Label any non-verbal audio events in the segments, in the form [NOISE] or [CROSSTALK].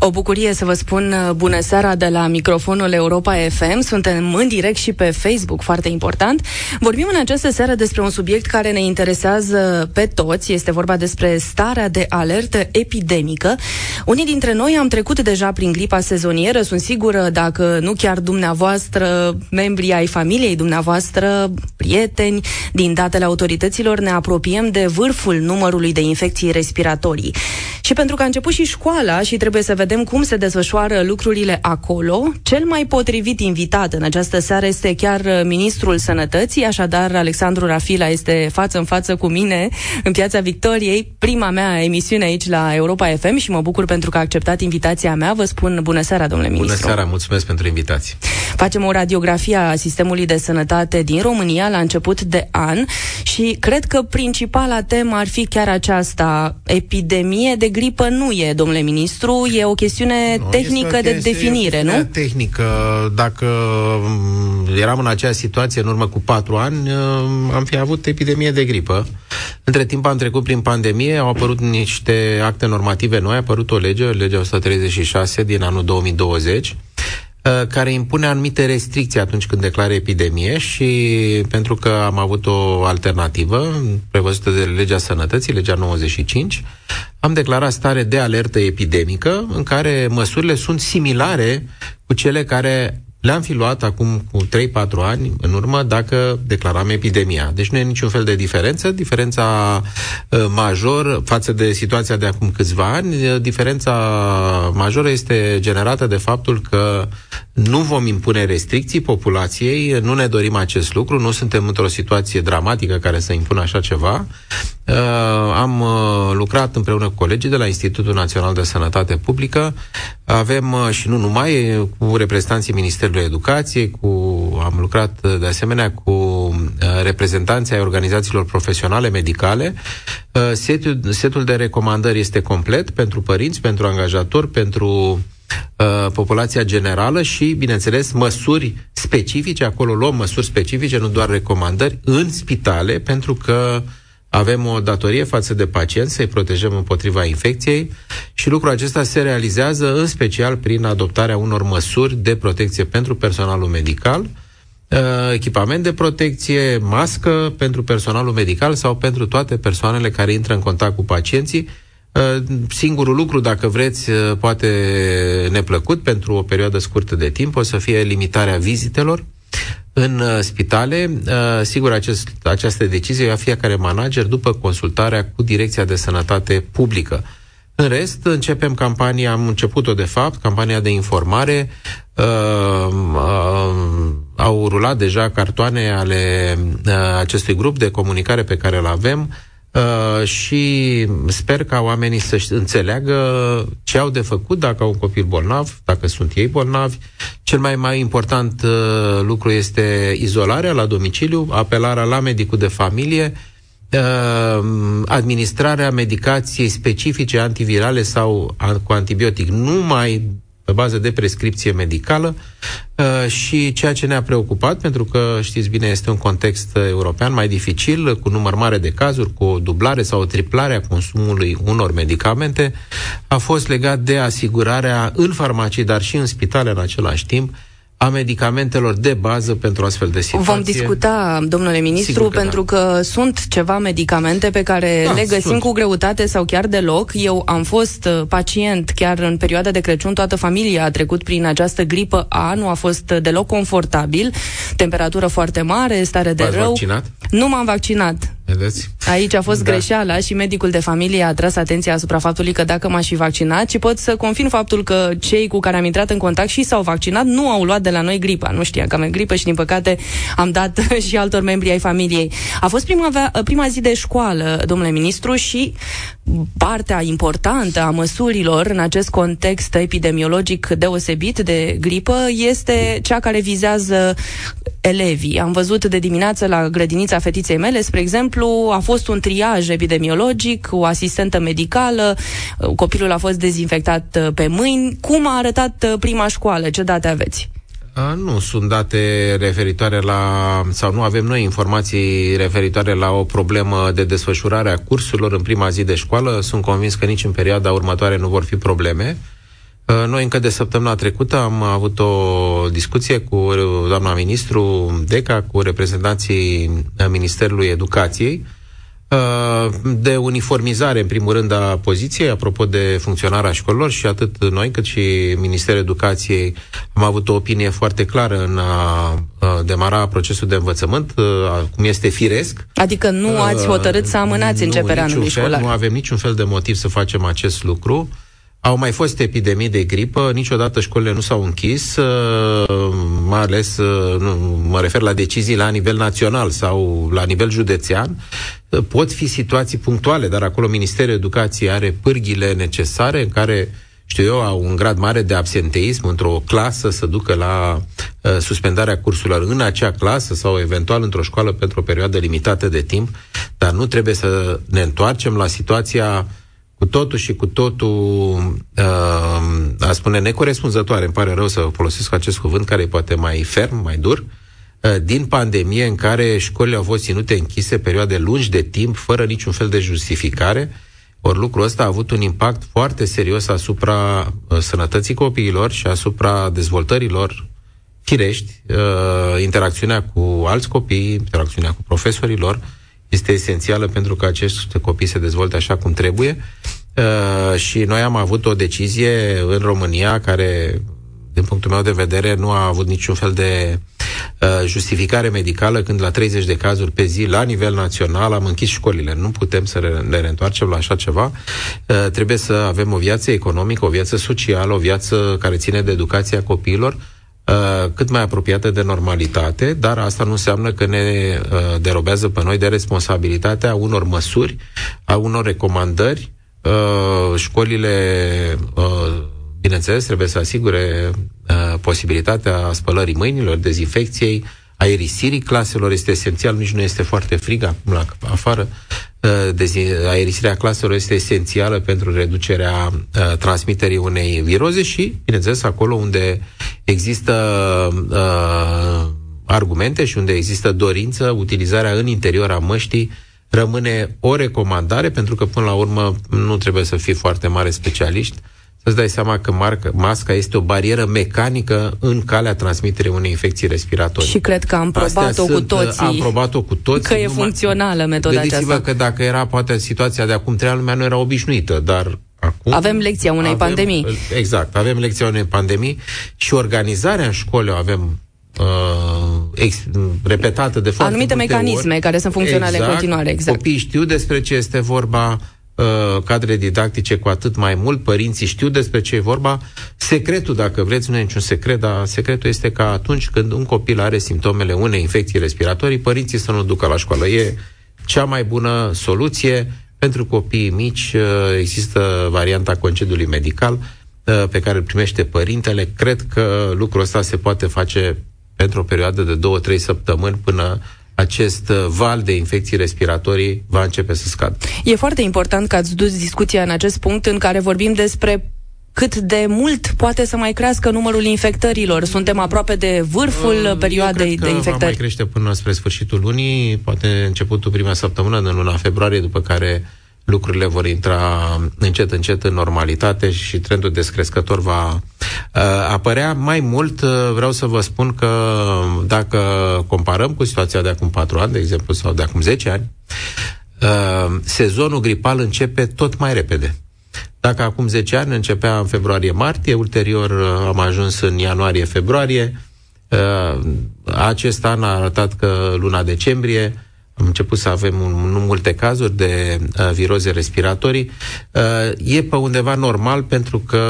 O bucurie să vă spun uh, bună seara de la microfonul Europa FM. Suntem în direct și pe Facebook, foarte important. Vorbim în această seară despre un subiect care ne interesează pe toți. Este vorba despre starea de alertă epidemică. Unii dintre noi am trecut deja prin gripa sezonieră. Sunt sigură dacă nu chiar dumneavoastră, membrii ai familiei dumneavoastră, prieteni, din datele autorităților, ne apropiem de vârful numărului de infecții respiratorii. Și pentru că a început și școala și trebuie să vedem cum se desfășoară lucrurile acolo, cel mai potrivit invitat în această seară este chiar Ministrul Sănătății, așadar Alexandru Rafila este față în față cu mine în Piața Victoriei, prima mea emisiune aici la Europa FM și mă bucur pentru că a acceptat invitația mea. Vă spun bună seara, domnule ministru. Bună seara, mulțumesc pentru invitație. Facem o radiografie a sistemului de sănătate din România la început de an și cred că principala temă ar fi chiar aceasta, epidemie de gripă nu e, domnule ministru, e o chestiune nu, tehnică o de definire, nu? tehnică. Dacă mm, eram în acea situație în urmă cu patru ani, mm, am fi avut epidemie de gripă. Între timp am trecut prin pandemie, au apărut niște acte normative noi, a apărut o lege, legea 136 din anul 2020, Uh, care impune anumite restricții atunci când declară epidemie și pentru că am avut o alternativă prevăzută de legea sănătății, legea 95, am declarat stare de alertă epidemică în care măsurile sunt similare cu cele care le-am fi luat acum cu 3-4 ani în urmă dacă declaram epidemia. Deci nu e niciun fel de diferență. Diferența uh, major față de situația de acum câțiva ani, uh, diferența majoră este generată de faptul că nu vom impune restricții populației, nu ne dorim acest lucru, nu suntem într-o situație dramatică care să impună așa ceva. Uh, am uh, lucrat împreună cu colegii de la Institutul Național de Sănătate Publică. Avem uh, și nu numai cu reprezentanții Ministerului Educației, cu am lucrat uh, de asemenea cu uh, reprezentanții ai organizațiilor profesionale medicale. Uh, setul, setul de recomandări este complet pentru părinți, pentru angajatori, pentru uh, populația generală și, bineînțeles, măsuri specifice, acolo luăm măsuri specifice, nu doar recomandări, în spitale, pentru că avem o datorie față de pacienți să-i protejăm împotriva infecției și lucrul acesta se realizează în special prin adoptarea unor măsuri de protecție pentru personalul medical, uh, echipament de protecție, mască pentru personalul medical sau pentru toate persoanele care intră în contact cu pacienții. Uh, singurul lucru, dacă vreți, uh, poate neplăcut pentru o perioadă scurtă de timp, o să fie limitarea vizitelor în uh, spitale. Uh, sigur, acest, această decizie va fiecare manager după consultarea cu Direcția de Sănătate Publică. În rest, începem campania, am început-o de fapt, campania de informare. Uh, uh, au rulat deja cartoane ale uh, acestui grup de comunicare pe care îl avem. Uh, și sper ca oamenii să înțeleagă ce au de făcut dacă au un copil bolnav, dacă sunt ei bolnavi. Cel mai mai important uh, lucru este izolarea la domiciliu, apelarea la medicul de familie, uh, administrarea medicației specifice antivirale sau cu antibiotic numai pe bază de prescripție medicală uh, și ceea ce ne-a preocupat, pentru că știți bine, este un context european mai dificil, cu număr mare de cazuri, cu o dublare sau o triplare a consumului unor medicamente, a fost legat de asigurarea în farmacii, dar și în spitale în același timp, a medicamentelor de bază pentru astfel de situații. Vom discuta, domnule ministru, că pentru da. că sunt ceva medicamente pe care da, le găsim sunt. cu greutate sau chiar deloc. Eu am fost uh, pacient chiar în perioada de Crăciun, toată familia a trecut prin această gripă A, nu a fost uh, deloc confortabil, temperatură foarte mare, stare de V-ați rău. vaccinat? Nu m-am vaccinat. Vedeți? Aici a fost da. greșeala și medicul de familie a tras atenția asupra faptului că dacă m-aș fi vaccinat și pot să confirm faptul că cei cu care am intrat în contact și s-au vaccinat nu au luat de la noi gripa. Nu știam că am gripă și din păcate am dat [LAUGHS] și altor membri ai familiei. A fost prima, prima zi de școală, domnule ministru, și partea importantă a măsurilor în acest context epidemiologic deosebit de gripă este cea care vizează elevii. Am văzut de dimineață la grădinița fetiței mele, spre exemplu, a fost un triaj epidemiologic, o asistentă medicală, copilul a fost dezinfectat uh, pe mâini. Cum a arătat uh, prima școală? Ce date aveți? Nu sunt date referitoare la, sau nu avem noi informații referitoare la o problemă de desfășurare a cursurilor în prima zi de școală. Sunt convins că nici în perioada următoare nu vor fi probleme. Noi încă de săptămâna trecută am avut o discuție cu doamna ministru Deca, cu reprezentanții Ministerului Educației, Uh, de uniformizare, în primul rând, a poziției, apropo de funcționarea școlilor și atât noi cât și Ministerul Educației am avut o opinie foarte clară în a demara procesul de învățământ, uh, cum este firesc. Adică nu ați hotărât să amânați începerea anului școlar. Nu avem niciun fel de motiv să facem acest lucru. Au mai fost epidemii de gripă, niciodată școlile nu s-au închis, uh, mai ales, uh, nu, mă refer la decizii la nivel național sau la nivel județean. Uh, pot fi situații punctuale, dar acolo Ministerul Educației are pârghile necesare în care știu eu, au un grad mare de absenteism într-o clasă să ducă la uh, suspendarea cursurilor în acea clasă sau eventual într-o școală pentru o perioadă limitată de timp, dar nu trebuie să ne întoarcem la situația cu totul și cu totul, uh, a spune, necorespunzătoare, îmi pare rău să folosesc acest cuvânt care e poate mai ferm, mai dur, uh, din pandemie în care școlile au fost ținute închise perioade lungi de timp, fără niciun fel de justificare, ori lucrul ăsta a avut un impact foarte serios asupra uh, sănătății copiilor și asupra dezvoltărilor firești, uh, interacțiunea cu alți copii, interacțiunea cu profesorilor, este esențială pentru că acești copii se dezvolte așa cum trebuie. Uh, și noi am avut o decizie în România care, din punctul meu de vedere, nu a avut niciun fel de uh, justificare medicală când la 30 de cazuri pe zi, la nivel național, am închis școlile. Nu putem să ne reîntoarcem la așa ceva. Uh, trebuie să avem o viață economică, o viață socială, o viață care ține de educația copiilor, Uh, cât mai apropiată de normalitate, dar asta nu înseamnă că ne uh, derobează pe noi de responsabilitatea unor măsuri, a unor recomandări. Uh, școlile, uh, bineînțeles, trebuie să asigure uh, posibilitatea spălării mâinilor, dezinfecției, aerisirii claselor este esențial, nici nu este foarte frig acum la afară. Uh, aerisirea claselor este esențială pentru reducerea uh, transmiterii unei viroze și, bineînțeles, acolo unde există uh, argumente și unde există dorință, utilizarea în interior a măștii rămâne o recomandare, pentru că, până la urmă, nu trebuie să fii foarte mare specialiști să-ți dai seama că marca, masca este o barieră mecanică în calea transmiterii unei infecții respiratorii. Și cred că am probat-o cu toții. Am probat-o cu toții. Că e funcțională metoda Gândiți-vă aceasta. că dacă era poate situația de acum trei ani, lumea nu era obișnuită, dar acum... Avem lecția unei avem, pandemii. Exact, avem lecția unei pandemii și organizarea în școli o avem uh, ex, repetată de foarte Anumite multe mecanisme ori. care sunt funcționale exact. în continuare. Exact. Copiii știu despre ce este vorba, uh, cadre didactice cu atât mai mult, părinții știu despre ce e vorba. Secretul, dacă vreți, nu e niciun secret, dar secretul este că atunci când un copil are simptomele unei infecții respiratorii, părinții să nu ducă la școală. E cea mai bună soluție. Pentru copiii mici uh, există varianta concediului medical uh, pe care îl primește părintele. Cred că lucrul ăsta se poate face pentru o perioadă de două-trei săptămâni până acest uh, val de infecții respiratorii va începe să scadă. E foarte important că ați dus discuția în acest punct în care vorbim despre cât de mult poate să mai crească numărul infectărilor. Suntem aproape de vârful Eu perioadei cred că de va infectări. mai crește până spre sfârșitul lunii, poate începutul prima săptămână din luna februarie, după care lucrurile vor intra încet, încet în normalitate și trendul descrescător va uh, apărea. Mai mult, uh, vreau să vă spun că dacă comparăm cu situația de acum 4 ani, de exemplu, sau de acum 10 ani, uh, sezonul gripal începe tot mai repede. Dacă acum 10 ani începea în februarie-martie, ulterior uh, am ajuns în ianuarie-februarie, uh, acest an a arătat că luna decembrie am început să avem un, nu multe cazuri de uh, viroze respiratorii. Uh, e pe undeva normal pentru că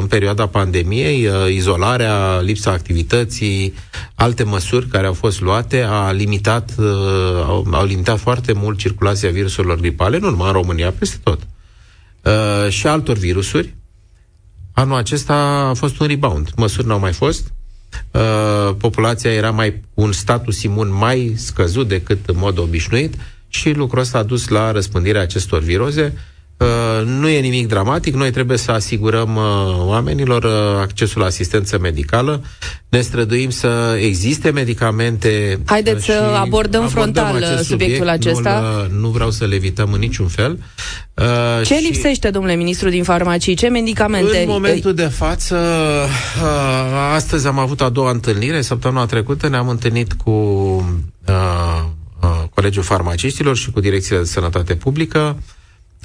în perioada pandemiei, uh, izolarea, lipsa activității, alte măsuri care au fost luate a limitat, uh, au, au limitat foarte mult circulația virusurilor gripale, nu numai în România, peste tot. Uh, și altor virusuri. Anul acesta a fost un rebound. Măsuri n-au mai fost. Uh, populația era mai cu un status imun mai scăzut decât în mod obișnuit și lucrul ăsta a dus la răspândirea acestor viroze. Uh, nu e nimic dramatic, noi trebuie să asigurăm uh, oamenilor uh, accesul la asistență medicală, ne străduim să existe medicamente. Haideți să abordăm frontal subiectul acesta. Nu, nu vreau să le evităm în niciun fel. Ce și lipsește, domnule ministru, din farmacii? Ce medicamente? În momentul de față, astăzi am avut a doua întâlnire, săptămâna trecută ne-am întâlnit cu Colegiul Farmaciștilor și cu Direcția de Sănătate Publică.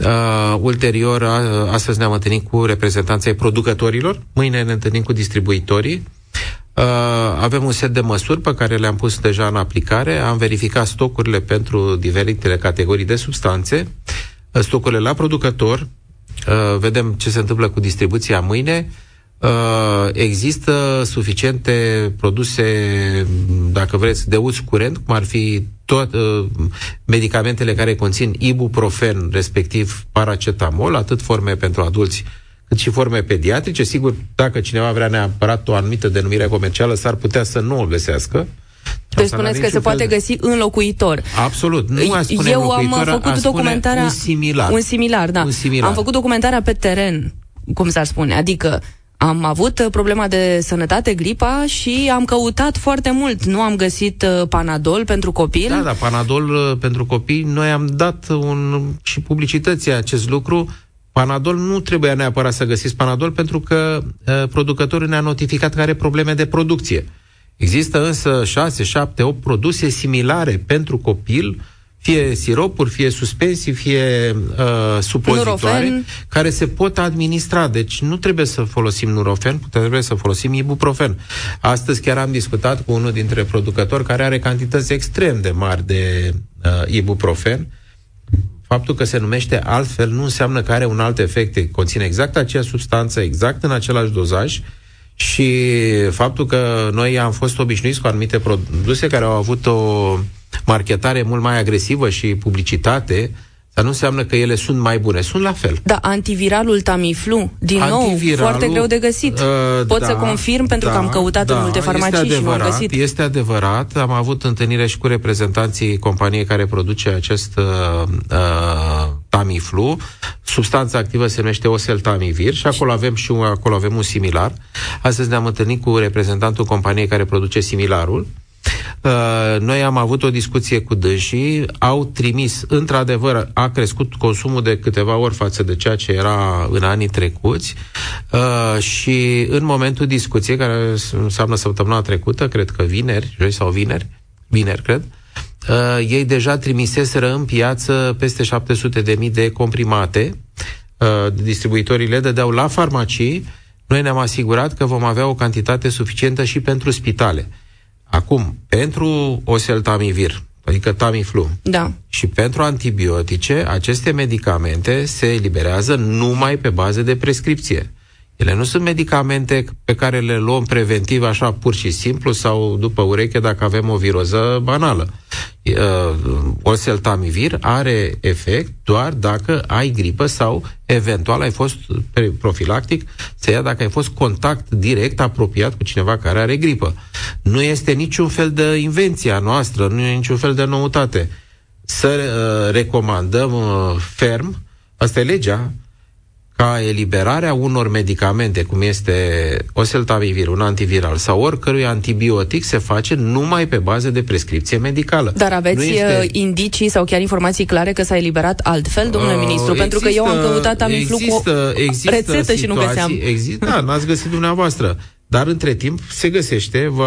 Uh, ulterior, uh, astăzi ne-am întâlnit cu reprezentanții producătorilor, mâine ne întâlnim cu distribuitorii. Uh, avem un set de măsuri pe care le-am pus deja în aplicare. Am verificat stocurile pentru diferitele categorii de substanțe, uh, stocurile la producător, uh, vedem ce se întâmplă cu distribuția mâine. Uh, există suficiente produse, dacă vreți, de uz curent, cum ar fi tot, uh, medicamentele care conțin ibuprofen, respectiv paracetamol, atât forme pentru adulți cât și forme pediatrice. Sigur, dacă cineva vrea neapărat o anumită denumire comercială, s-ar putea să nu o găsească. Deci spuneți că se poate de... găsi înlocuitor. Absolut. Nu aș spune Eu am făcut documentarea... Un similar. Un similar, da. Un similar. Am făcut documentarea pe teren, cum s-ar spune. Adică am avut uh, problema de sănătate, gripa, și am căutat foarte mult. Nu am găsit uh, Panadol pentru copil. Da, da, Panadol uh, pentru copii. Noi am dat un, și publicității acest lucru. Panadol nu trebuia neapărat să găsiți Panadol pentru că uh, producătorul ne-a notificat că are probleme de producție. Există însă 6, 7, 8 produse similare pentru copil uh, fie siropuri, fie suspensii, fie uh, supozitoare, Nurofen. care se pot administra. Deci nu trebuie să folosim Nurofen, trebuie să folosim ibuprofen. Astăzi chiar am discutat cu unul dintre producători care are cantități extrem de mari de uh, ibuprofen. Faptul că se numește altfel nu înseamnă că are un alt efect. Conține exact aceeași substanță, exact în același dozaj și faptul că noi am fost obișnuiți cu anumite produse care au avut o marketare mult mai agresivă și publicitate, dar nu înseamnă că ele sunt mai bune. Sunt la fel. Da, antiviralul Tamiflu, din antiviralul, nou, foarte greu de găsit. Uh, Pot da, să confirm, pentru da, că am căutat da, în multe farmacii adevărat, și nu am găsit. Este adevărat. Am avut întâlnire și cu reprezentanții companiei care produce acest uh, uh, Tamiflu. Substanța activă se numește Oseltamivir și acolo avem și un, acolo avem un similar. Astăzi ne-am întâlnit cu reprezentantul companiei care produce similarul. Uh, noi am avut o discuție cu dânsii, au trimis, într-adevăr, a crescut consumul de câteva ori față de ceea ce era în anii trecuți uh, și în momentul discuției, care înseamnă săptămâna trecută, cred că vineri, joi sau vineri, vineri, cred, uh, ei deja trimiseseră în piață peste 700 de mii de comprimate, uh, distribuitorii le dădeau la farmacii, noi ne-am asigurat că vom avea o cantitate suficientă și pentru spitale. Acum, pentru oseltamivir, adică Tamiflu, da. și pentru antibiotice, aceste medicamente se eliberează numai pe bază de prescripție. Ele nu sunt medicamente pe care le luăm preventiv așa pur și simplu sau după ureche dacă avem o viroză banală. Uh, oseltamivir are efect doar dacă ai gripă sau eventual ai fost profilactic să ia dacă ai fost contact direct apropiat cu cineva care are gripă. Nu este niciun fel de invenție a noastră, nu e niciun fel de noutate. Să uh, recomandăm uh, ferm, asta e legea, ca eliberarea unor medicamente, cum este oseltamivir, un antiviral sau oricărui antibiotic, se face numai pe bază de prescripție medicală. Dar aveți este... Uh, indicii sau chiar informații clare că s-a eliberat altfel, domnule uh, ministru? Există, Pentru că eu am căutat Tamiflu există, cu există rețetă situații, și nu găseam. Există, da, n-ați găsit dumneavoastră. Dar între timp se găsește, vă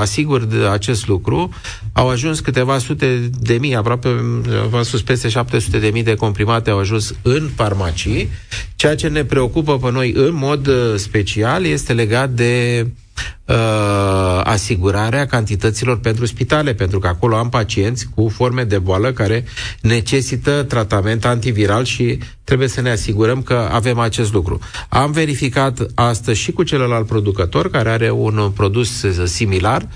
asigur de acest lucru, au ajuns câteva sute de mii, aproape, v-am spus, peste 700 de mii de comprimate au ajuns în farmacii. Ceea ce ne preocupă pe noi în mod uh, special este legat de uh, asigurarea cantităților pentru spitale, pentru că acolo am pacienți cu forme de boală care necesită tratament antiviral și trebuie să ne asigurăm că avem acest lucru. Am verificat astăzi și cu celălalt producător care are un produs similar,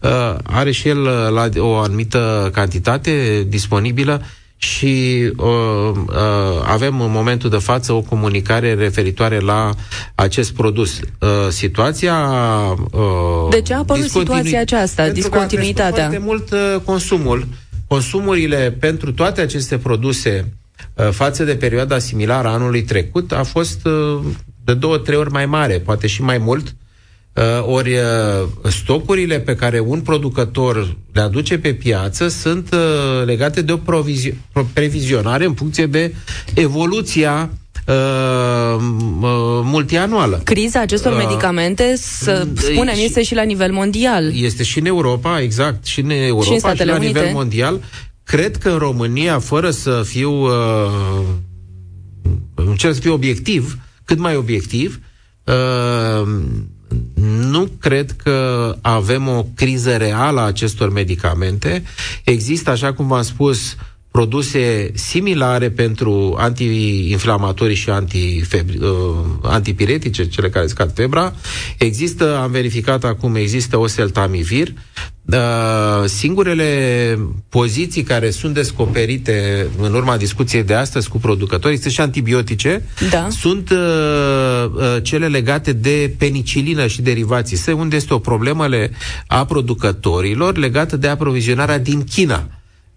uh, are și el uh, la o anumită cantitate disponibilă și uh, uh, avem în momentul de față o comunicare referitoare la acest produs. Uh, situația... Uh, de ce a apărut situația aceasta, pentru discontinuitatea? Pentru foarte mult uh, consumul. Consumurile pentru toate aceste produse uh, față de perioada similară anului trecut a fost uh, de două, trei ori mai mare, poate și mai mult. Ori stocurile pe care un producător le aduce pe piață sunt legate de o previzionare în funcție de evoluția uh, multianuală. Criza acestor uh, medicamente, să spunem, este și la nivel mondial. Este și în Europa, exact, și în Europa și, în și la Unite. nivel mondial. Cred că în România, fără să fiu uh, încerc să fiu obiectiv, cât mai obiectiv, uh, nu cred că avem o criză reală a acestor medicamente. Există, așa cum v-am spus, produse similare pentru antiinflamatorii și antifebri, uh, antipiretice, cele care scad febra. Există, am verificat acum, există oseltamivir. Uh, singurele poziții care sunt descoperite în urma discuției de astăzi cu producătorii, este și antibiotice, da. sunt uh, uh, cele legate de penicilină și derivații, Se unde este o problemă le, a producătorilor legată de aprovizionarea din China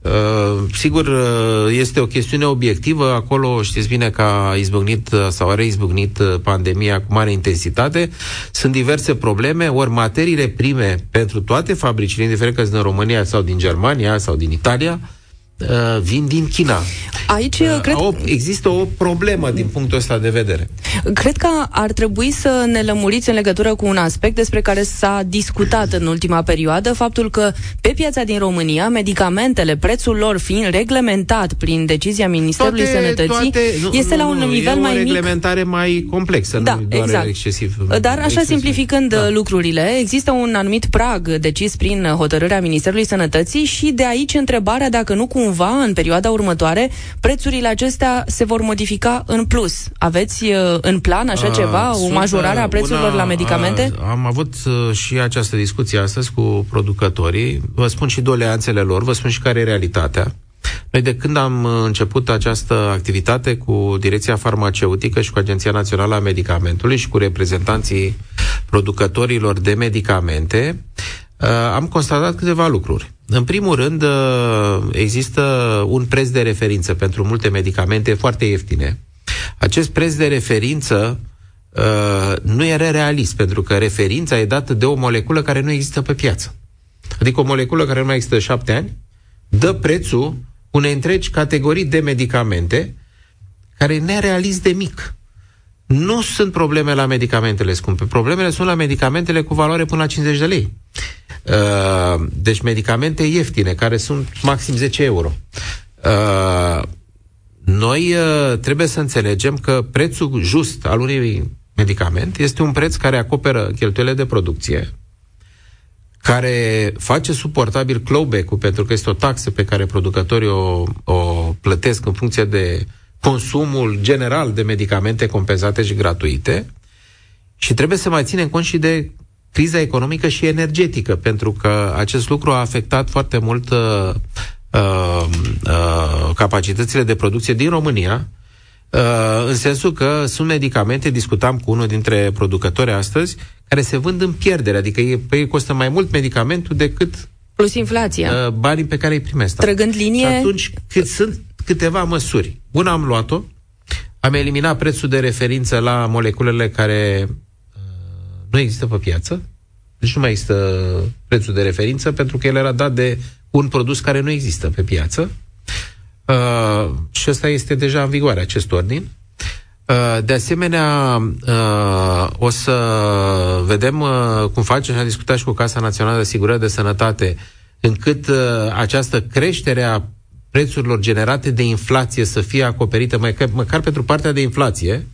Uh, sigur, uh, este o chestiune obiectivă. Acolo știți bine că a izbucnit uh, sau a reizbucnit uh, pandemia cu mare intensitate. Sunt diverse probleme, ori materiile prime pentru toate fabricile, indiferent că sunt în România sau din Germania sau din Italia, uh, vin din China. Aici uh, cred... O, există o problemă din punctul ăsta de vedere. Cred că ar trebui să ne lămuriți în legătură cu un aspect despre care s-a discutat în ultima perioadă, faptul că pe piața din România, medicamentele, prețul lor fiind reglementat prin decizia Ministerului toate, Sănătății, toate, nu, este la un nu, nivel mai mic. o reglementare mai complexă, da, nu doar exact. excesiv. Dar așa excesiv. simplificând da. lucrurile, există un anumit prag decis prin hotărârea Ministerului Sănătății și de aici întrebarea dacă nu cumva în perioada următoare prețurile acestea se vor modifica în plus. Aveți uh, în plan așa uh, ceva, o majorare a prețurilor una, la medicamente? A, am avut uh, și această discuție astăzi cu producătorii. Vă spun și doleanțele lor, vă spun și care e realitatea. Noi de când am început această activitate cu Direcția Farmaceutică și cu Agenția Națională a Medicamentului și cu reprezentanții producătorilor de medicamente, uh, am constatat câteva lucruri. În primul rând, uh, există un preț de referință pentru multe medicamente foarte ieftine. Acest preț de referință uh, nu era realist, pentru că referința e dată de o moleculă care nu există pe piață. Adică o moleculă care nu mai există șapte ani, dă prețul unei întregi categorii de medicamente care e nerealist de mic. Nu sunt probleme la medicamentele scumpe. Problemele sunt la medicamentele cu valoare până la 50 de lei. Uh, deci medicamente ieftine, care sunt maxim 10 euro. Uh, noi uh, trebuie să înțelegem că prețul just al unui medicament este un preț care acoperă cheltuielile de producție, care face suportabil clawback-ul, pentru că este o taxă pe care producătorii o, o plătesc în funcție de consumul general de medicamente compensate și gratuite, și trebuie să mai ținem cont și de criza economică și energetică, pentru că acest lucru a afectat foarte mult uh, uh, uh, capacitățile de producție din România, uh, în sensul că sunt medicamente, discutam cu unul dintre producători astăzi, care se vând în pierdere, adică ei, ei costă mai mult medicamentul decât Plus inflația. Uh, banii pe care îi primesc. Trăgând linie... Și atunci cât sunt câteva măsuri. Una am luat-o, am eliminat prețul de referință la moleculele care nu există pe piață, deci nu mai există prețul de referință pentru că el era dat de un produs care nu există pe piață. Uh, și ăsta este deja în vigoare, acest ordin. Uh, de asemenea, uh, o să vedem uh, cum facem și am discutat și cu Casa Națională de Asigurări de Sănătate, încât uh, această creștere a prețurilor generate de inflație să fie acoperită măcar, măcar pentru partea de inflație,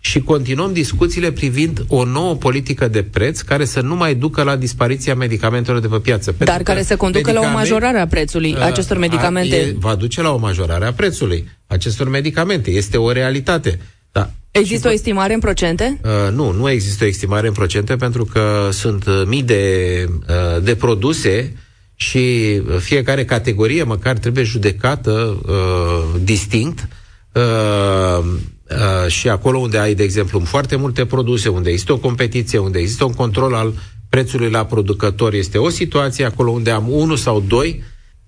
și continuăm discuțiile privind o nouă politică de preț care să nu mai ducă la dispariția medicamentelor de pe piață. Dar care să conducă la o majorare a prețului uh, acestor medicamente. A, e, va duce la o majorare a prețului acestor medicamente. Este o realitate. Da. Există și, o estimare în procente? Uh, nu, nu există o estimare în procente pentru că sunt uh, mii de, uh, de produse și fiecare categorie măcar trebuie judecată uh, distinct. Uh, Uh, și acolo unde ai, de exemplu, foarte multe produse, unde există o competiție, unde există un control al prețului la producător, este o situație, acolo unde am unul sau doi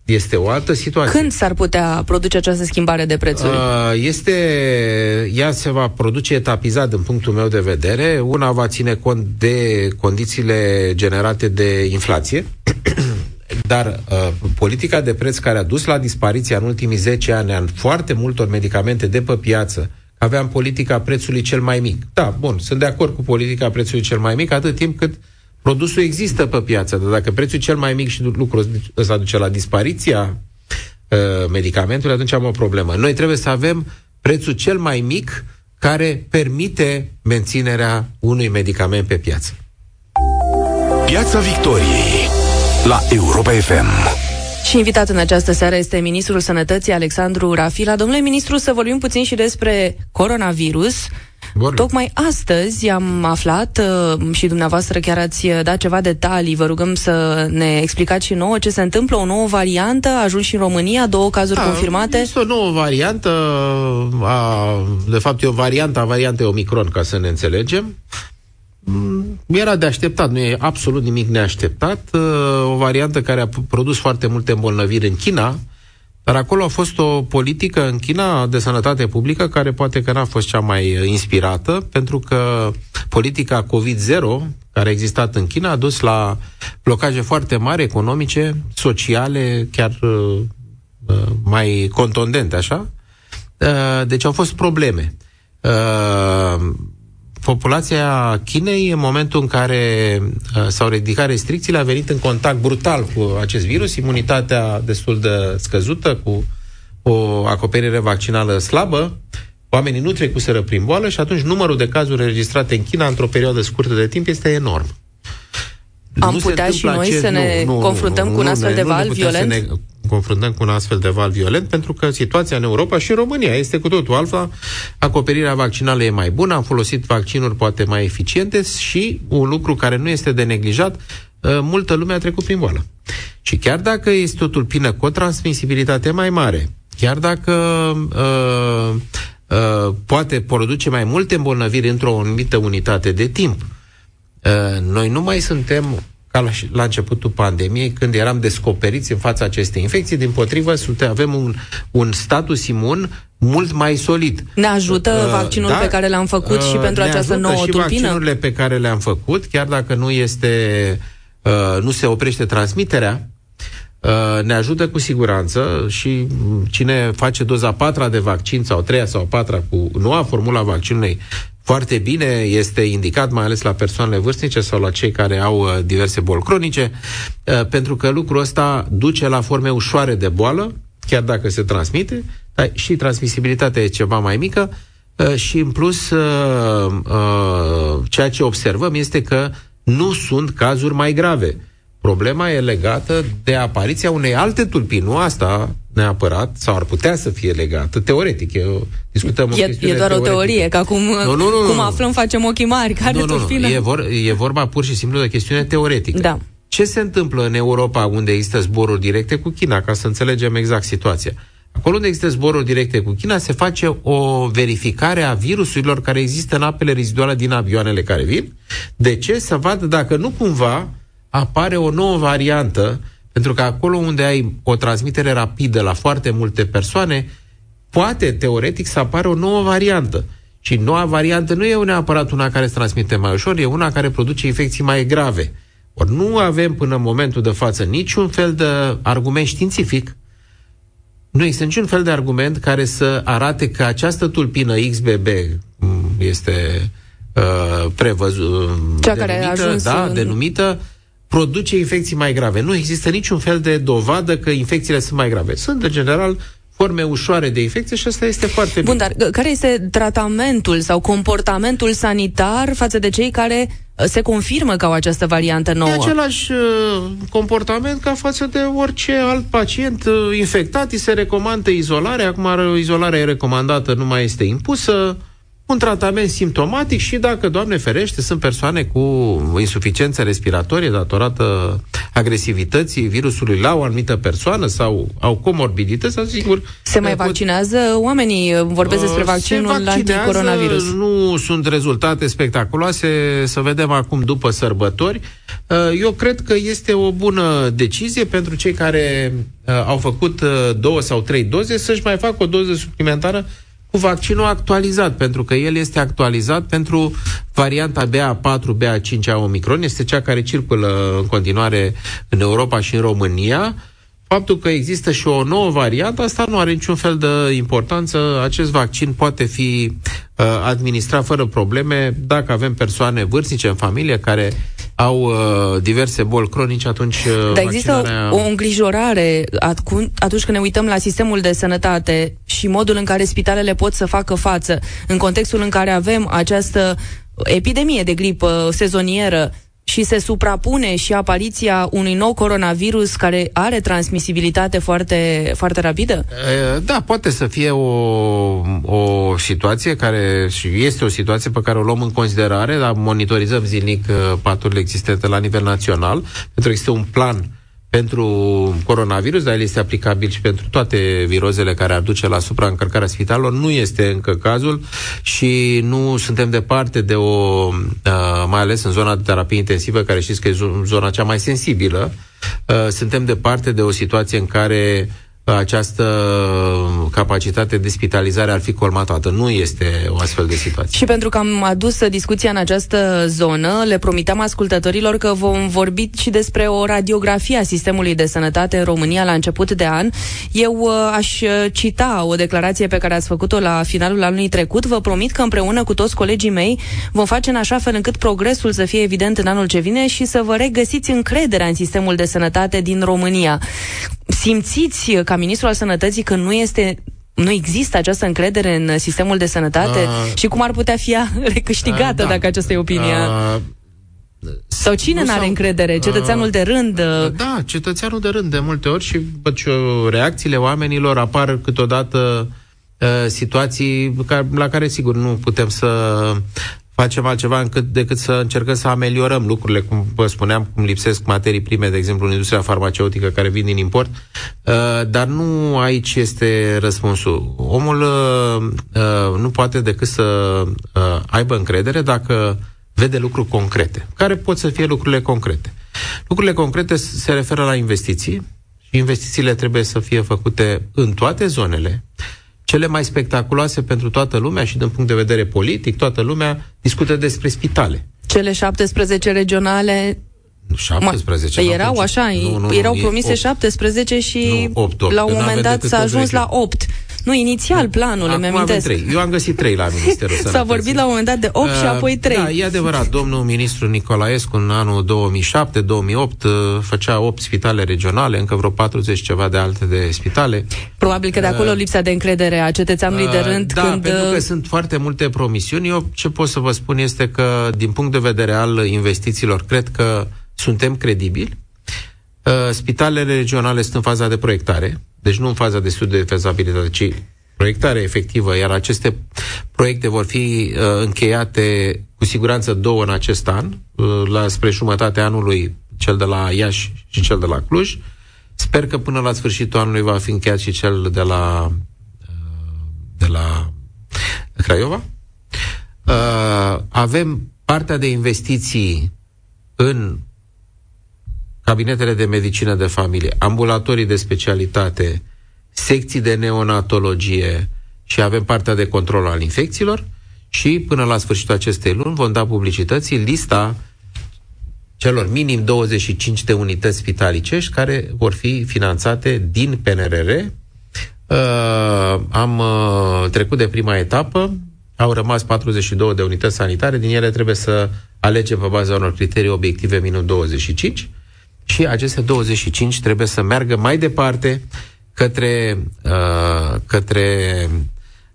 Este o altă situație. Când s-ar putea produce această schimbare de prețuri? Uh, este, ea se va produce etapizat din punctul meu de vedere. Una va ține cont de condițiile generate de inflație, dar uh, politica de preț care a dus la dispariția în ultimii 10 ani a foarte multor medicamente de pe piață, aveam politica prețului cel mai mic. Da, bun, sunt de acord cu politica prețului cel mai mic, atât timp cât produsul există pe piață, dar dacă prețul cel mai mic și lucrul ăsta duce la dispariția uh, medicamentului, atunci am o problemă. Noi trebuie să avem prețul cel mai mic care permite menținerea unui medicament pe piață. Piața Victoriei la Europa FM. Și invitat în această seară este Ministrul Sănătății Alexandru Rafila. Domnule ministru, să vorbim puțin și despre coronavirus. Bun. Tocmai astăzi am aflat uh, și dumneavoastră chiar ați dat ceva detalii. Vă rugăm să ne explicați și nouă ce se întâmplă. O nouă variantă a ajuns și în România, două cazuri da, confirmate. Este o nouă variantă, a, de fapt e o variantă a variantei Omicron, ca să ne înțelegem. Mm, era de așteptat, nu e absolut nimic neașteptat. Uh, o variantă care a produs foarte multe îmbolnăviri în China, dar acolo a fost o politică în China de sănătate publică care poate că n-a fost cea mai uh, inspirată, pentru că politica COVID-0 care a existat în China a dus la blocaje foarte mari economice, sociale, chiar uh, uh mai contundente, așa. Uh, deci au fost probleme. Uh, populația Chinei, în momentul în care uh, s-au ridicat restricțiile, a venit în contact brutal cu acest virus, imunitatea destul de scăzută, cu o acoperire vaccinală slabă, oamenii nu trecuseră prin boală și atunci numărul de cazuri înregistrate în China într-o perioadă scurtă de timp este enorm. Am nu putea și noi acest, să ne nu, confruntăm nu, cu un astfel nu, de val nu violent? Să ne confruntăm cu un astfel de val violent, pentru că situația în Europa și în România este cu totul alta. Acoperirea vaccinală e mai bună, am folosit vaccinuri poate mai eficiente și un lucru care nu este de neglijat, uh, multă lume a trecut prin boală. Și chiar dacă este totul pină cu o transmisibilitate mai mare, chiar dacă uh, uh, poate produce mai multe îmbolnăviri într-o anumită unitate de timp, uh, noi nu mai suntem ca la, la începutul pandemiei, când eram descoperiți în fața acestei infecții. Din potrivă, avem un, un status imun mult mai solid. Ne ajută uh, vaccinul da, pe care l-am făcut uh, și pentru această nouă și tulpină? vaccinurile pe care le-am făcut, chiar dacă nu este uh, nu se oprește transmiterea, uh, ne ajută cu siguranță și cine face doza patra de vaccin sau treia sau patra cu noua formula vaccinului foarte bine, este indicat mai ales la persoanele vârstnice sau la cei care au uh, diverse boli cronice, uh, pentru că lucrul ăsta duce la forme ușoare de boală, chiar dacă se transmite, dar și transmisibilitatea e ceva mai mică uh, și în plus ceea ce observăm este că nu sunt cazuri mai grave. Problema e legată de apariția unei alte tulpini, nu asta neapărat, sau ar putea să fie legată, teoretic, eu discutăm e, o e doar teoretică. o teorie, că acum nu, nu, nu, cum aflăm facem ochii mari, care nu, nu, nu. E, vor, e vorba pur și simplu de chestiune teoretică. Da. Ce se întâmplă în Europa unde există zboruri directe cu China, ca să înțelegem exact situația? Acolo unde există zboruri directe cu China, se face o verificare a virusurilor care există în apele reziduale din avioanele care vin. De ce? Să vadă dacă nu cumva apare o nouă variantă, pentru că acolo unde ai o transmitere rapidă la foarte multe persoane, poate, teoretic, să apară o nouă variantă. Și noua variantă nu e neapărat una care se transmite mai ușor, e una care produce infecții mai grave. Ori nu avem până în momentul de față niciun fel de argument științific, nu există niciun fel de argument care să arate că această tulpină XBB este uh, prevăzut, Cea denumită, care a ajuns da, în... denumită produce infecții mai grave. Nu există niciun fel de dovadă că infecțiile sunt mai grave. Sunt, în general, forme ușoare de infecție și asta este foarte Bun, dar care este tratamentul sau comportamentul sanitar față de cei care uh, se confirmă că au această variantă nouă? E același uh, comportament ca față de orice alt pacient uh, infectat. Îi se recomandă izolare. Acum izolarea e recomandată, nu mai este impusă. Un tratament simptomatic și dacă, Doamne ferește, sunt persoane cu insuficiență respiratorie datorată agresivității virusului la o anumită persoană sau au comorbidități, sigur... Se mai pot... vaccinează oamenii? Vorbesc despre uh, vaccinul anticoronavirus. Nu sunt rezultate spectaculoase, să vedem acum după sărbători. Uh, eu cred că este o bună decizie pentru cei care uh, au făcut două sau trei doze să-și mai facă o doză suplimentară cu vaccinul actualizat, pentru că el este actualizat pentru varianta BA4, BA5 a Omicron, este cea care circulă în continuare în Europa și în România. Faptul că există și o nouă variantă, asta nu are niciun fel de importanță. Acest vaccin poate fi uh, administrat fără probleme dacă avem persoane vârstnice în familie care au uh, diverse boli cronice, atunci uh, Dar există vaccinarea... o, o îngrijorare atunci când ne uităm la sistemul de sănătate și modul în care spitalele pot să facă față în contextul în care avem această epidemie de gripă sezonieră și se suprapune și apariția unui nou coronavirus care are transmisibilitate foarte, foarte rapidă? Da, poate să fie o, o situație care și este o situație pe care o luăm în considerare, dar monitorizăm zilnic uh, paturile existente la nivel național, pentru că există un plan pentru coronavirus, dar el este aplicabil și pentru toate virozele care ar duce la supraîncărcarea spitalelor. Nu este încă cazul și nu suntem departe de o, uh, mai ales în zona de terapie intensivă, care știți că e zona cea mai sensibilă, uh, suntem departe de o situație în care această capacitate de spitalizare ar fi colmatată. Nu este o astfel de situație. Și pentru că am adus discuția în această zonă, le promiteam ascultătorilor că vom vorbi și despre o radiografie a sistemului de sănătate în România la început de an. Eu uh, aș cita o declarație pe care ați făcut-o la finalul anului trecut. Vă promit că împreună cu toți colegii mei vom face în așa fel încât progresul să fie evident în anul ce vine și să vă regăsiți încrederea în sistemul de sănătate din România. Simțiți ca ministru al sănătății că nu este nu există această încredere în sistemul de sănătate uh, și cum ar putea fi [LAUGHS] recâștigată uh, da. dacă aceasta e opinia? Uh, sau cine nu are încredere? Cetățeanul uh, de rând? Uh... Da, cetățeanul de rând de multe ori și văd și reacțiile oamenilor apar câteodată uh, situații la care sigur nu putem să facem altceva încât, decât să încercăm să ameliorăm lucrurile, cum vă spuneam, cum lipsesc materii prime, de exemplu, în industria farmaceutică care vin din import, uh, dar nu aici este răspunsul. Omul uh, uh, nu poate decât să uh, aibă încredere dacă vede lucruri concrete. Care pot să fie lucrurile concrete? Lucrurile concrete se referă la investiții și investițiile trebuie să fie făcute în toate zonele, cele mai spectaculoase pentru toată lumea și din punct de vedere politic, toată lumea discută despre spitale. Cele 17 regionale 17. Ma, erau așa, nu, nu, erau promise 8. 17 și nu, 8, 8, la un moment dat s-a ajuns la 8. Nu, inițial planul, îmi amintesc. Trei. Eu am găsit trei la Ministerul [LAUGHS] Sănătății. S-a vorbit la un moment dat de 8 uh, și apoi 3. Da, e adevărat. Domnul ministru Nicolaescu în anul 2007-2008 uh, făcea 8 spitale regionale, încă vreo 40 ceva de alte de spitale. Probabil că de acolo uh, lipsa de încredere a cetățeanului uh, de rând. Da, când... pentru că uh, sunt foarte multe promisiuni. Eu ce pot să vă spun este că, din punct de vedere al investițiilor, cred că suntem credibili. Uh, spitalele regionale sunt în faza de proiectare deci nu în faza de studiu de fezabilitate, ci proiectare efectivă, iar aceste proiecte vor fi uh, încheiate cu siguranță două în acest an, uh, la spre jumătatea anului, cel de la Iași și cel de la Cluj. Sper că până la sfârșitul anului va fi încheiat și cel de la uh, de la Craiova. Uh, avem partea de investiții în cabinetele de medicină de familie, ambulatorii de specialitate, secții de neonatologie și avem partea de control al infecțiilor și până la sfârșitul acestei luni vom da publicității lista celor minim 25 de unități spitalicești care vor fi finanțate din PNRR. Uh, am uh, trecut de prima etapă, au rămas 42 de unități sanitare, din ele trebuie să alegem pe baza unor criterii obiective minim 25 și aceste 25 trebuie să meargă mai departe către, uh, către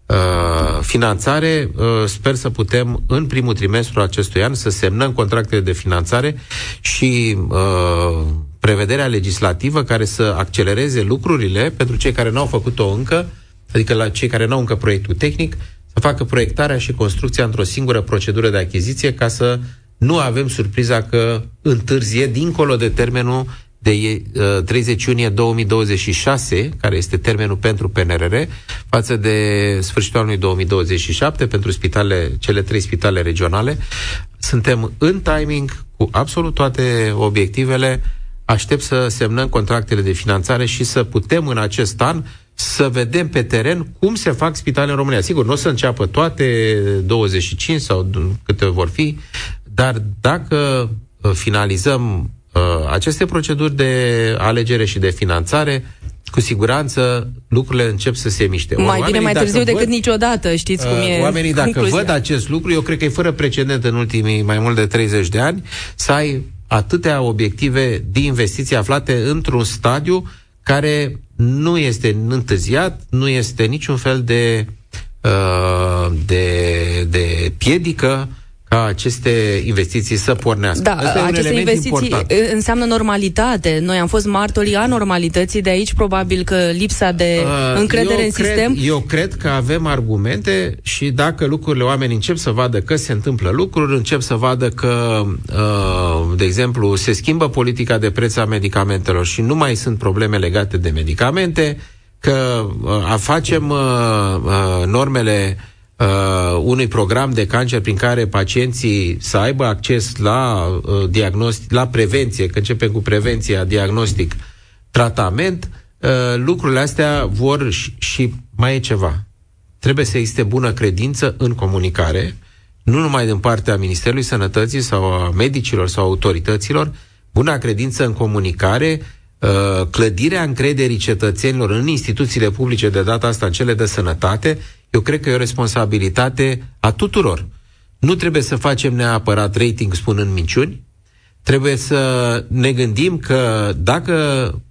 uh, finanțare. Uh, sper să putem în primul trimestru acestui an să semnăm contractele de finanțare și uh, prevederea legislativă care să accelereze lucrurile pentru cei care n-au făcut-o încă, adică la cei care n-au încă proiectul tehnic, să facă proiectarea și construcția într-o singură procedură de achiziție ca să nu avem surpriza că întârzie dincolo de termenul de 30 uh, iunie 2026, care este termenul pentru PNRR, față de sfârșitul anului 2027 pentru spitale, cele trei spitale regionale. Suntem în timing cu absolut toate obiectivele. Aștept să semnăm contractele de finanțare și să putem în acest an să vedem pe teren cum se fac spitale în România. Sigur, nu o să înceapă toate 25 sau câte vor fi, dar dacă uh, finalizăm uh, aceste proceduri de alegere și de finanțare, cu siguranță lucrurile încep să se miște. Mai bine mai târziu văd, decât niciodată, știți cum uh, e Oamenii dacă concluzia. văd acest lucru, eu cred că e fără precedent în ultimii mai mult de 30 de ani, să ai atâtea obiective de investiții aflate într-un stadiu care nu este întârziat, nu este niciun fel de, uh, de, de piedică ca aceste investiții să pornească. Da, Asta aceste investiții important. înseamnă normalitate. Noi am fost martorii normalității, de aici probabil că lipsa de uh, încredere în cred, sistem. Eu cred că avem argumente și dacă lucrurile oamenii încep să vadă că se întâmplă lucruri, încep să vadă că, uh, de exemplu, se schimbă politica de preț a medicamentelor și nu mai sunt probleme legate de medicamente, că uh, facem uh, uh, normele uh, unui program de cancer prin care pacienții să aibă acces la uh, diagnostic, la prevenție, că începem cu prevenția, diagnostic, tratament, uh, lucrurile astea vor și, și mai e ceva. Trebuie să existe bună credință în comunicare, nu numai din partea Ministerului Sănătății sau a medicilor sau autorităților, bună credință în comunicare, uh, clădirea încrederii cetățenilor în instituțiile publice, de data asta în cele de sănătate, eu cred că e o responsabilitate a tuturor. Nu trebuie să facem neapărat rating spunând minciuni, trebuie să ne gândim că dacă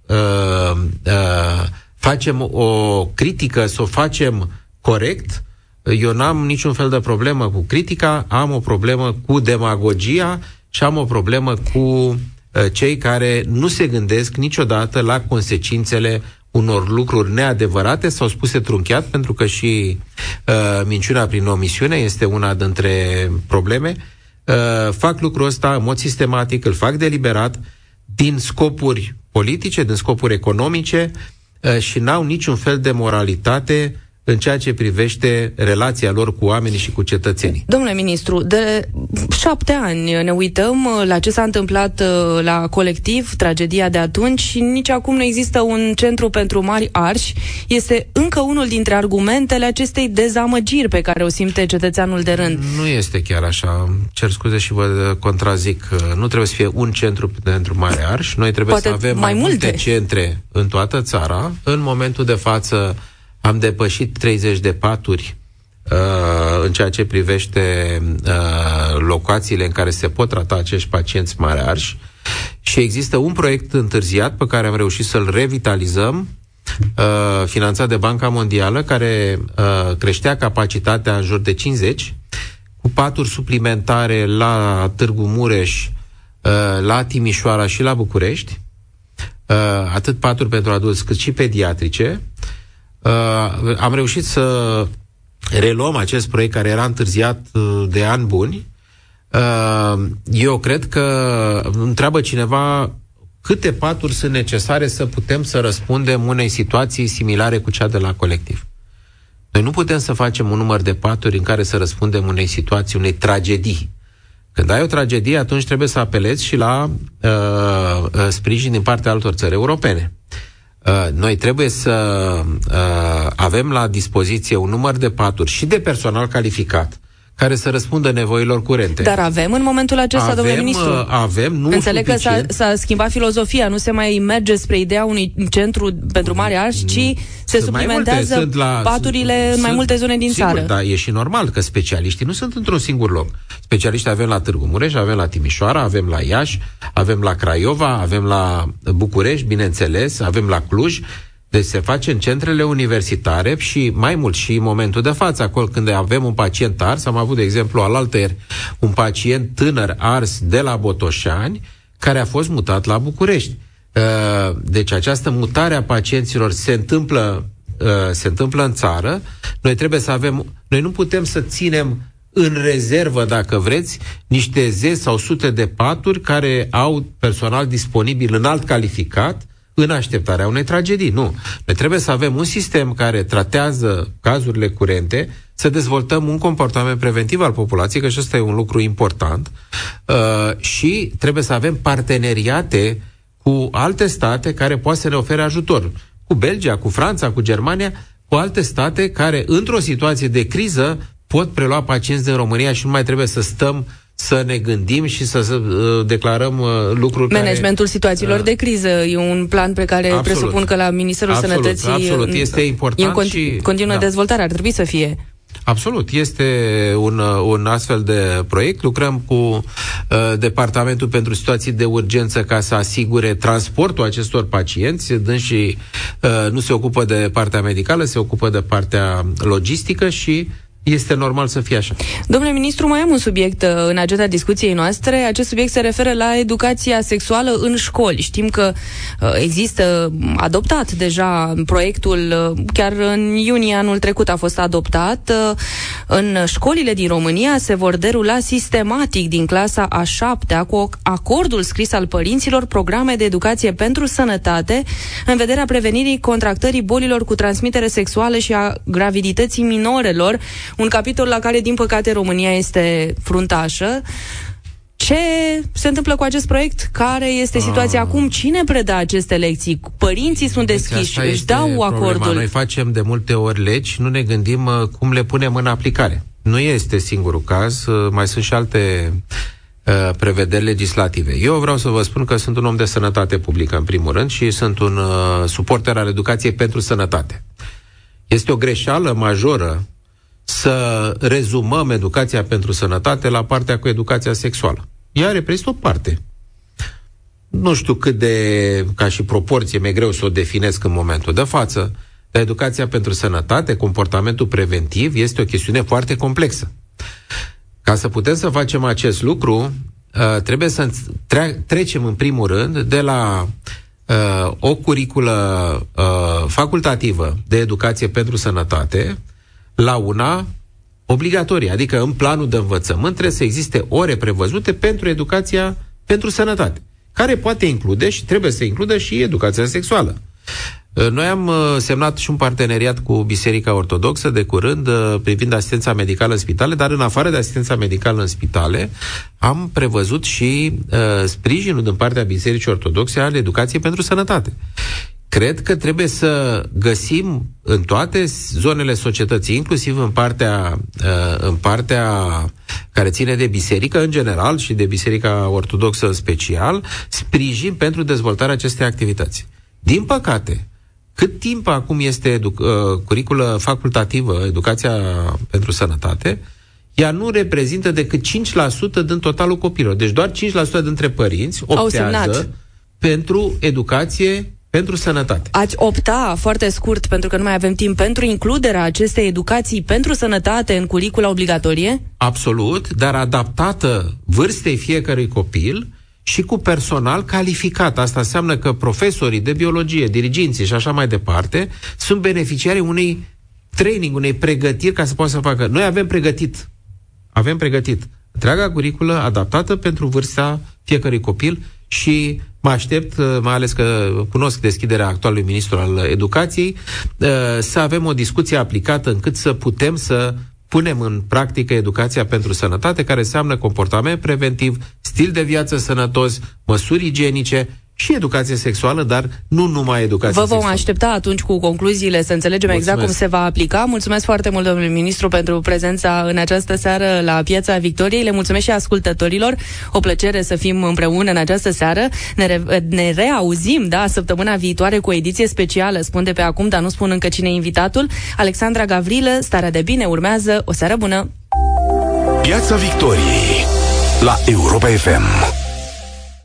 uh, uh, facem o critică, să o facem corect, eu n-am niciun fel de problemă cu critica, am o problemă cu demagogia și am o problemă cu uh, cei care nu se gândesc niciodată la consecințele unor lucruri neadevărate sau spuse trunchiat, pentru că și uh, minciuna prin omisiune este una dintre probleme. Uh, fac lucrul ăsta în mod sistematic, îl fac deliberat, din scopuri politice, din scopuri economice uh, și n-au niciun fel de moralitate în ceea ce privește relația lor cu oamenii și cu cetățenii. Domnule ministru, de șapte ani ne uităm uh, la ce s-a întâmplat uh, la colectiv, tragedia de atunci și nici acum nu există un centru pentru mari arși. Este încă unul dintre argumentele acestei dezamăgiri pe care o simte cetățeanul de rând. Nu este chiar așa. Cer scuze și vă contrazic. Nu trebuie să fie un centru pentru mari arși. Noi trebuie Poate să avem mai, mai multe centre în toată țara. În momentul de față am depășit 30 de paturi uh, în ceea ce privește uh, locațiile în care se pot trata acești pacienți mari arși și există un proiect întârziat pe care am reușit să-l revitalizăm uh, finanțat de Banca Mondială, care uh, creștea capacitatea în jur de 50, cu paturi suplimentare la Târgu Mureș, uh, la Timișoara și la București, uh, atât paturi pentru adulți cât și pediatrice, uh, am reușit să reluăm acest proiect care era întârziat uh, de ani buni. Uh, eu cred că întreabă cineva câte paturi sunt necesare să putem să răspundem unei situații similare cu cea de la colectiv. Noi nu putem să facem un număr de paturi în care să răspundem unei situații, unei tragedii. Când ai o tragedie, atunci trebuie să apelezi și la uh, uh, sprijin din partea altor țări europene. Uh, noi trebuie să uh, avem la dispoziție un număr de paturi și de personal calificat care să răspundă nevoilor curente. Dar avem în momentul acesta, avem, domnule ministru? Uh, avem, nu Înțeleg suficient. că s-a, s-a schimbat filozofia, nu se mai merge spre ideea unui centru pentru mari arși, ci se suplimentează multe, la, paturile sunt, în mai multe zone din sigur, țară. Da, e și normal că specialiștii nu sunt într-un singur loc. Specialiștii avem la Târgu Mureș, avem la Timișoara, avem la Iași, avem la Craiova, avem la București, bineînțeles, avem la Cluj. Deci se face în centrele universitare și mai mult și în momentul de față, acolo când avem un pacient ars, am avut, de exemplu, alaltăieri, un pacient tânăr ars de la Botoșani, care a fost mutat la București. Uh, deci această mutare a pacienților se întâmplă uh, se întâmplă în țară, noi trebuie să avem, noi nu putem să ținem în rezervă, dacă vreți, niște zeci sau sute de paturi care au personal disponibil înalt calificat în așteptarea unei tragedii. Nu. Noi trebuie să avem un sistem care tratează cazurile curente, să dezvoltăm un comportament preventiv al populației, că și ăsta e un lucru important, uh, și trebuie să avem parteneriate cu alte state care poate să ne ofere ajutor. Cu Belgia, cu Franța, cu Germania, cu alte state care, într-o situație de criză, pot prelua pacienți din România și nu mai trebuie să stăm să ne gândim și să, să uh, declarăm uh, lucruri Managementul care, situațiilor uh, de criză e un plan pe care absolut, presupun că la Ministerul absolut, Sănătății absolut, este important e în continu- și, continuă da. dezvoltare, ar trebui să fie. Absolut, este un, un astfel de proiect. Lucrăm cu uh, Departamentul pentru Situații de Urgență ca să asigure transportul acestor pacienți. Dânsii uh, nu se ocupă de partea medicală, se ocupă de partea logistică și este normal să fie așa. Domnule ministru, mai am un subiect uh, în agenda discuției noastre. Acest subiect se referă la educația sexuală în școli. Știm că uh, există adoptat deja proiectul, uh, chiar în iunie anul trecut a fost adoptat. În școlile din România se vor derula sistematic din clasa a șaptea cu acordul scris al părinților programe de educație pentru sănătate în vederea prevenirii contractării bolilor cu transmitere sexuală și a gravidității minorelor un capitol la care, din păcate, România este fruntașă. Ce se întâmplă cu acest proiect? Care este situația uh, acum? Cine predă aceste lecții? Părinții sunt deci deschiși, deci își dau problema. acordul. Noi facem de multe ori legi, nu ne gândim uh, cum le punem în aplicare. Nu este singurul caz, uh, mai sunt și alte uh, prevederi legislative. Eu vreau să vă spun că sunt un om de sănătate publică, în primul rând, și sunt un uh, suporter al educației pentru sănătate. Este o greșeală majoră să rezumăm educația pentru sănătate la partea cu educația sexuală. Ea reprezintă o parte. Nu știu cât de, ca și proporție, mi-e greu să o definesc în momentul de față, dar educația pentru sănătate, comportamentul preventiv, este o chestiune foarte complexă. Ca să putem să facem acest lucru, uh, trebuie să trecem în primul rând de la uh, o curiculă uh, facultativă de educație pentru sănătate, la una obligatorie, adică în planul de învățământ trebuie să existe ore prevăzute pentru educația pentru sănătate, care poate include și trebuie să includă și educația sexuală. Uh, noi am uh, semnat și un parteneriat cu Biserica Ortodoxă de curând uh, privind asistența medicală în spitale, dar în afară de asistența medicală în spitale, am prevăzut și uh, sprijinul din partea Bisericii Ortodoxe al educației pentru sănătate. Cred că trebuie să găsim în toate zonele societății, inclusiv în partea, uh, în partea care ține de biserică în general și de biserica ortodoxă în special, sprijin pentru dezvoltarea acestei activități. Din păcate, cât timp acum este edu- uh, curiculă facultativă, educația pentru sănătate, ea nu reprezintă decât 5% din totalul copilor. Deci doar 5% dintre părinți optează pentru educație pentru sănătate. Ați opta foarte scurt, pentru că nu mai avem timp, pentru includerea acestei educații pentru sănătate în curicula obligatorie? Absolut, dar adaptată vârstei fiecărui copil și cu personal calificat. Asta înseamnă că profesorii de biologie, diriginții și așa mai departe sunt beneficiari unei training, unei pregătiri ca să poată să facă. Noi avem pregătit, avem pregătit întreaga curiculă adaptată pentru vârsta fiecărui copil și mă aștept, uh, mai ales că cunosc deschiderea actualului ministru al educației, uh, să avem o discuție aplicată încât să putem să punem în practică educația pentru sănătate, care înseamnă comportament preventiv, stil de viață sănătos, măsuri igienice și educație sexuală, dar nu numai educație Vă vom sexuală. aștepta atunci cu concluziile să înțelegem Mulțumesc. exact cum se va aplica. Mulțumesc foarte mult, domnule ministru, pentru prezența în această seară la Piața Victoriei. Le mulțumesc și ascultătorilor. O plăcere să fim împreună în această seară. Ne, re- ne reauzim, da, săptămâna viitoare cu o ediție specială. Spun de pe acum, dar nu spun încă cine e invitatul. Alexandra Gavrilă, starea de bine urmează. O seară bună! Piața Victoriei la Europa FM.